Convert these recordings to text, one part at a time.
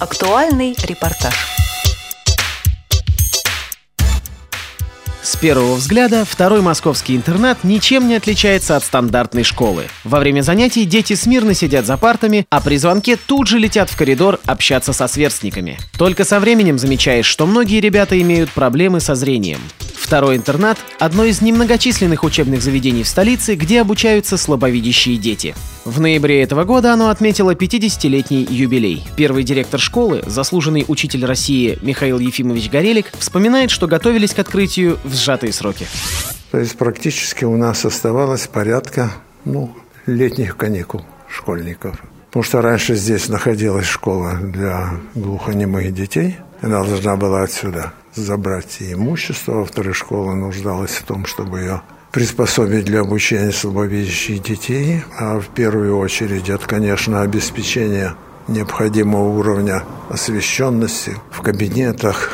Актуальный репортаж. С первого взгляда второй московский интернат ничем не отличается от стандартной школы. Во время занятий дети смирно сидят за партами, а при звонке тут же летят в коридор общаться со сверстниками. Только со временем замечаешь, что многие ребята имеют проблемы со зрением. Второй интернат – одно из немногочисленных учебных заведений в столице, где обучаются слабовидящие дети. В ноябре этого года оно отметило 50-летний юбилей. Первый директор школы, заслуженный учитель России Михаил Ефимович Горелик, вспоминает, что готовились к открытию в сжатые сроки. То есть практически у нас оставалось порядка ну, летних каникул школьников. Потому что раньше здесь находилась школа для глухонемых детей. Она должна была отсюда забрать имущество. Во-вторых, школа нуждалась в том, чтобы ее приспособить для обучения слабовидящих детей. А в первую очередь это, конечно, обеспечение необходимого уровня освещенности в кабинетах,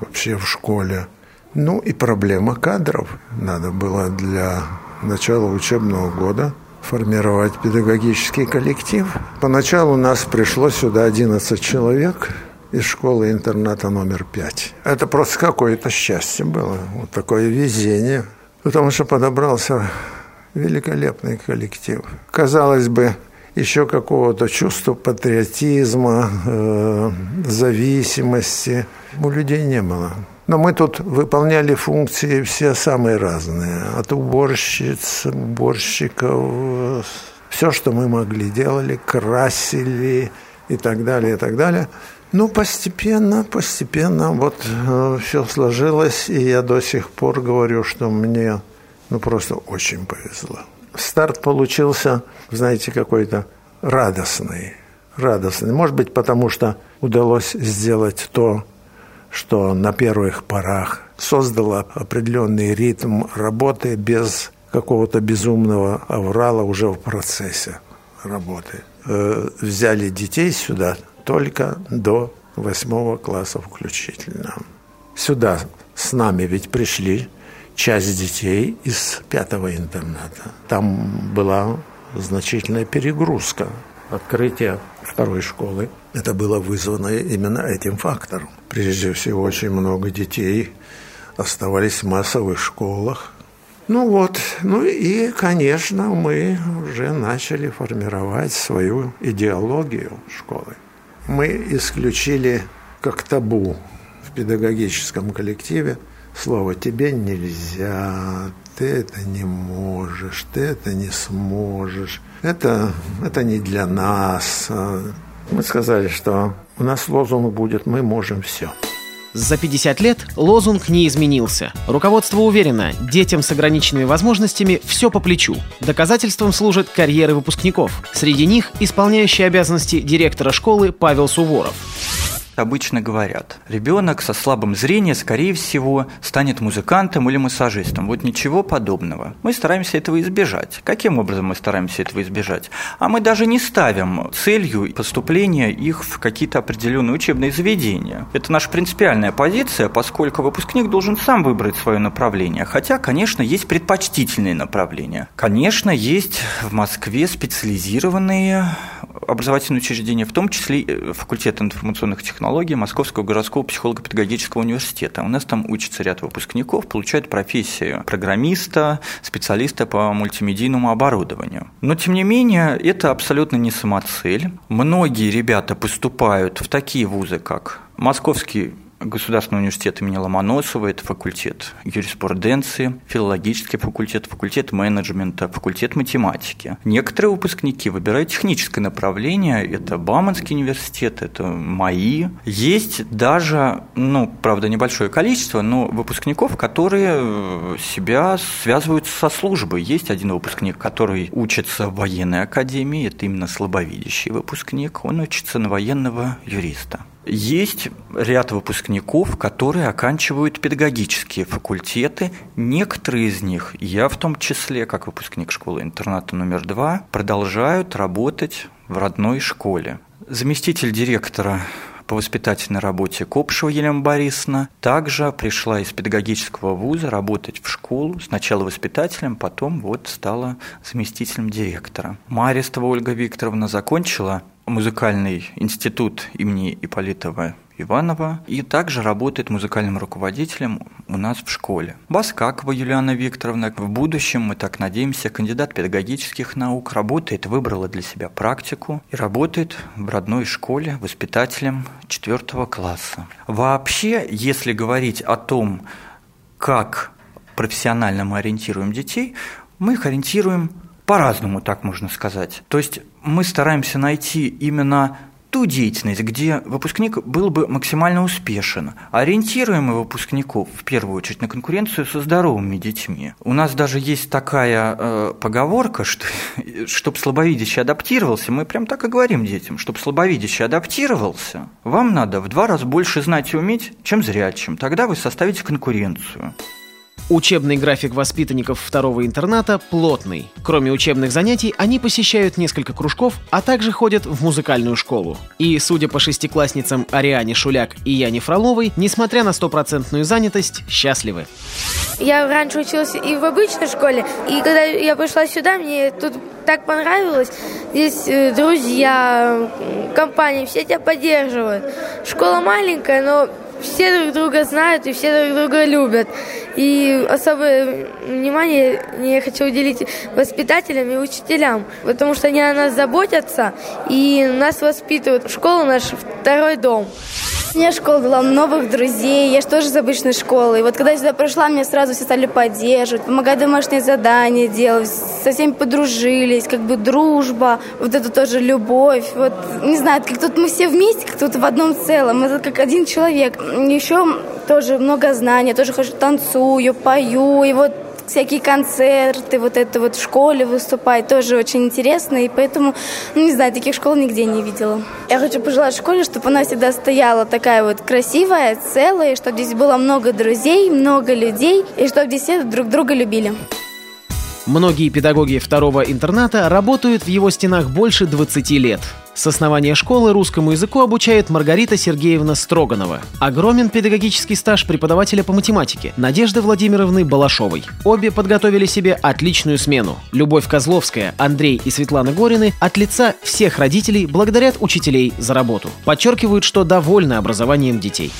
вообще в школе. Ну и проблема кадров. Надо было для начала учебного года формировать педагогический коллектив. Поначалу нас пришло сюда 11 человек – из школы-интерната номер пять. Это просто какое-то счастье было, вот такое везение, потому что подобрался великолепный коллектив. Казалось бы, еще какого-то чувства патриотизма, э, зависимости у людей не было. Но мы тут выполняли функции все самые разные. От уборщиц, уборщиков, все, что мы могли, делали, красили и так далее, и так далее – ну, постепенно, постепенно вот э, все сложилось, и я до сих пор говорю, что мне ну просто очень повезло. Старт получился, знаете, какой-то радостный. Радостный. Может быть, потому что удалось сделать то, что на первых порах создало определенный ритм работы без какого-то безумного аврала уже в процессе работы. Э, взяли детей сюда, только до восьмого класса включительно. Сюда с нами ведь пришли часть детей из пятого интерната. Там была значительная перегрузка. Открытие второй школы. Это было вызвано именно этим фактором. Прежде всего, очень много детей оставались в массовых школах. Ну вот, ну и, конечно, мы уже начали формировать свою идеологию школы мы исключили как табу в педагогическом коллективе слово «тебе нельзя», «ты это не можешь», «ты это не сможешь», это, это не для нас. Мы сказали, что у нас лозунг будет «мы можем все». За 50 лет лозунг не изменился. Руководство уверено, детям с ограниченными возможностями все по плечу. Доказательством служат карьеры выпускников. Среди них исполняющий обязанности директора школы Павел Суворов обычно говорят. Ребенок со слабым зрением, скорее всего, станет музыкантом или массажистом. Вот ничего подобного. Мы стараемся этого избежать. Каким образом мы стараемся этого избежать? А мы даже не ставим целью поступления их в какие-то определенные учебные заведения. Это наша принципиальная позиция, поскольку выпускник должен сам выбрать свое направление. Хотя, конечно, есть предпочтительные направления. Конечно, есть в Москве специализированные образовательные учреждения, в том числе факультет информационных технологий Московского городского психолого-педагогического университета. У нас там учится ряд выпускников, получают профессию программиста, специалиста по мультимедийному оборудованию. Но, тем не менее, это абсолютно не самоцель. Многие ребята поступают в такие вузы, как Московский Государственный университет имени Ломоносова, это факультет юриспруденции, филологический факультет, факультет менеджмента, факультет математики. Некоторые выпускники выбирают техническое направление, это Бауманский университет, это МАИ. Есть даже, ну, правда, небольшое количество, но выпускников, которые э, себя связывают со службой. Есть один выпускник, который учится в военной академии, это именно слабовидящий выпускник, он учится на военного юриста. Есть ряд выпускников, которые оканчивают педагогические факультеты. Некоторые из них, я в том числе, как выпускник школы-интерната номер два, продолжают работать в родной школе. Заместитель директора по воспитательной работе Копшева Елена Борисовна также пришла из педагогического вуза работать в школу, сначала воспитателем, потом вот стала заместителем директора. Маристова Ольга Викторовна закончила музыкальный институт имени Иполитова Иванова и также работает музыкальным руководителем у нас в школе. Баскакова Юлиана Викторовна, в будущем, мы так надеемся, кандидат педагогических наук, работает, выбрала для себя практику и работает в родной школе воспитателем четвертого класса. Вообще, если говорить о том, как профессионально мы ориентируем детей, мы их ориентируем по-разному, так можно сказать. То есть мы стараемся найти именно ту деятельность, где выпускник был бы максимально успешен. Ориентируем мы выпускников в первую очередь на конкуренцию со здоровыми детьми. У нас даже есть такая э, поговорка, что чтобы слабовидящий адаптировался, мы прям так и говорим детям, чтобы слабовидящий адаптировался, вам надо в два раза больше знать и уметь, чем зрячим. Тогда вы составите конкуренцию. Учебный график воспитанников второго интерната плотный. Кроме учебных занятий, они посещают несколько кружков, а также ходят в музыкальную школу. И, судя по шестиклассницам Ариане Шуляк и Яне Фроловой, несмотря на стопроцентную занятость, счастливы. Я раньше училась и в обычной школе, и когда я пришла сюда, мне тут так понравилось. Здесь э, друзья, компания, все тебя поддерживают. Школа маленькая, но все друг друга знают и все друг друга любят. И особое внимание я хочу уделить воспитателям и учителям, потому что они о нас заботятся и нас воспитывают. Школа наш второй дом. Я школа дала новых друзей, я же тоже из обычной школы. И вот когда я сюда пришла, меня сразу все стали поддерживать, помогать домашние задания делать, со всеми подружились, как бы дружба, вот это тоже любовь. Вот, не знаю, как тут мы все вместе, как тут в одном целом, это как один человек. Еще тоже много знаний, я тоже хожу, танцую, пою, и вот всякие концерты, вот это вот в школе выступать, тоже очень интересно, и поэтому, ну, не знаю, таких школ нигде не видела. Я хочу пожелать школе, чтобы она всегда стояла такая вот красивая, целая, чтобы здесь было много друзей, много людей, и чтобы здесь все друг друга любили. Многие педагоги второго интерната работают в его стенах больше 20 лет. С основания школы русскому языку обучает Маргарита Сергеевна Строганова. Огромен педагогический стаж преподавателя по математике Надежды Владимировны Балашовой. Обе подготовили себе отличную смену. Любовь Козловская, Андрей и Светлана Горины от лица всех родителей благодарят учителей за работу. Подчеркивают, что довольны образованием детей.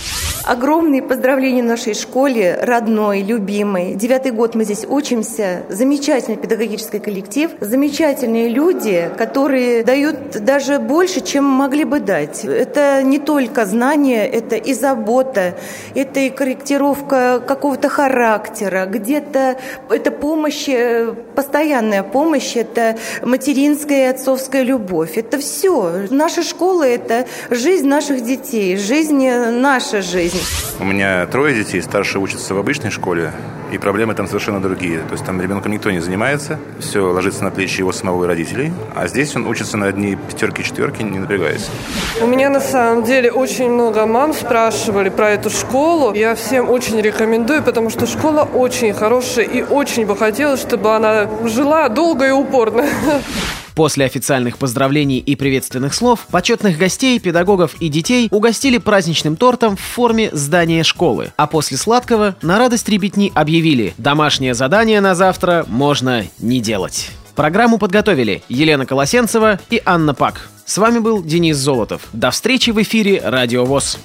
Огромные поздравления нашей школе, родной, любимой. Девятый год мы здесь учимся. Замечательный педагогический коллектив, замечательные люди, которые дают даже больше, чем могли бы дать. Это не только знание, это и забота, это и корректировка какого-то характера, где-то это помощь, э, постоянная помощь, это материнская и отцовская любовь. Это все. Наша школа – это жизнь наших детей, жизнь – наша жизнь. У меня трое детей, старший учится в обычной школе, и проблемы там совершенно другие. То есть там ребенком никто не занимается, все ложится на плечи его самого и родителей, а здесь он учится на одни пятерки, четверки, не напрягаясь. У меня на самом деле очень много мам спрашивали про эту школу. Я всем очень рекомендую, потому что школа очень хорошая и очень бы хотелось, чтобы она жила долго и упорно. После официальных поздравлений и приветственных слов почетных гостей, педагогов и детей угостили праздничным тортом в форме здания школы. А после сладкого на радость ребятни объявили «Домашнее задание на завтра можно не делать». Программу подготовили Елена Колосенцева и Анна Пак. С вами был Денис Золотов. До встречи в эфире «Радио ВОЗ».